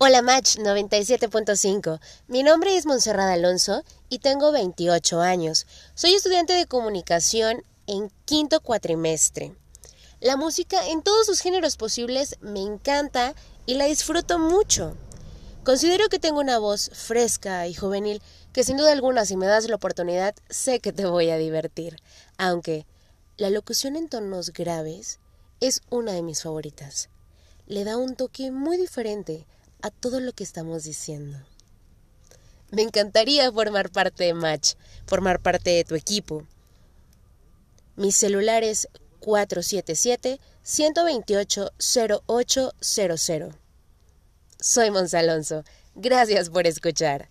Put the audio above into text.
Hola Match 97.5. Mi nombre es Monserrada Alonso y tengo 28 años. Soy estudiante de comunicación en quinto cuatrimestre. La música en todos sus géneros posibles me encanta y la disfruto mucho. Considero que tengo una voz fresca y juvenil que sin duda alguna si me das la oportunidad sé que te voy a divertir, aunque la locución en tonos graves es una de mis favoritas. Le da un toque muy diferente a todo lo que estamos diciendo. Me encantaría formar parte de Match, formar parte de tu equipo. Mi celular es 477-128-0800. Soy Monsalonso. Gracias por escuchar.